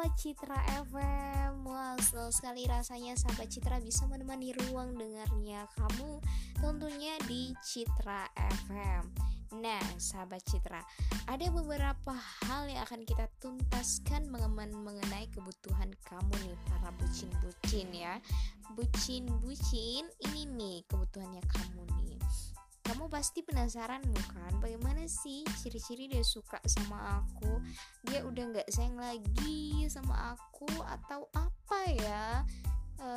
sahabat Citra FM Wah senang sekali rasanya sahabat Citra bisa menemani ruang dengarnya kamu tentunya di Citra FM Nah sahabat Citra ada beberapa hal yang akan kita tuntaskan mengenai kebutuhan kamu nih para bucin-bucin ya. Bucin-bucin ini nih kebutuhannya kamu nih pasti penasaran bukan bagaimana sih ciri-ciri dia suka sama aku? Dia udah nggak sayang lagi sama aku atau apa ya? E,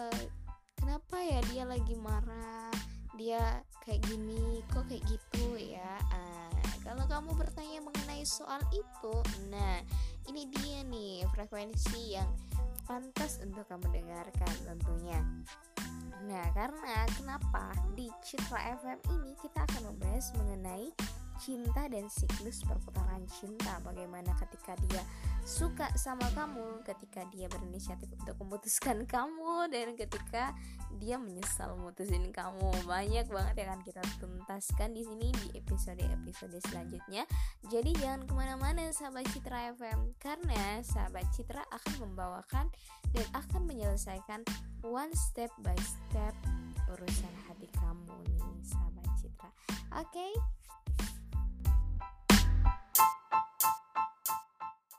kenapa ya dia lagi marah? Dia kayak gini kok kayak gitu ya? Ah, kalau kamu bertanya mengenai soal itu nah ini dia nih frekuensi yang pantas untuk kamu dengarkan tentunya Nah, karena kenapa? Di Citra FM ini kita akan membahas mengenai cinta dan siklus perputaran cinta. Bagaimana ketika dia suka sama kamu ketika dia berinisiatif untuk memutuskan kamu dan ketika dia menyesal memutusin kamu. Banyak banget yang akan kita tuntaskan di sini di episode-episode selanjutnya. Jadi jangan ke mana-mana sahabat Citra FM karena sahabat Citra akan membawakan dan akan menyelesaikan one step by step urusan hati kamu nih sahabat Citra oke okay?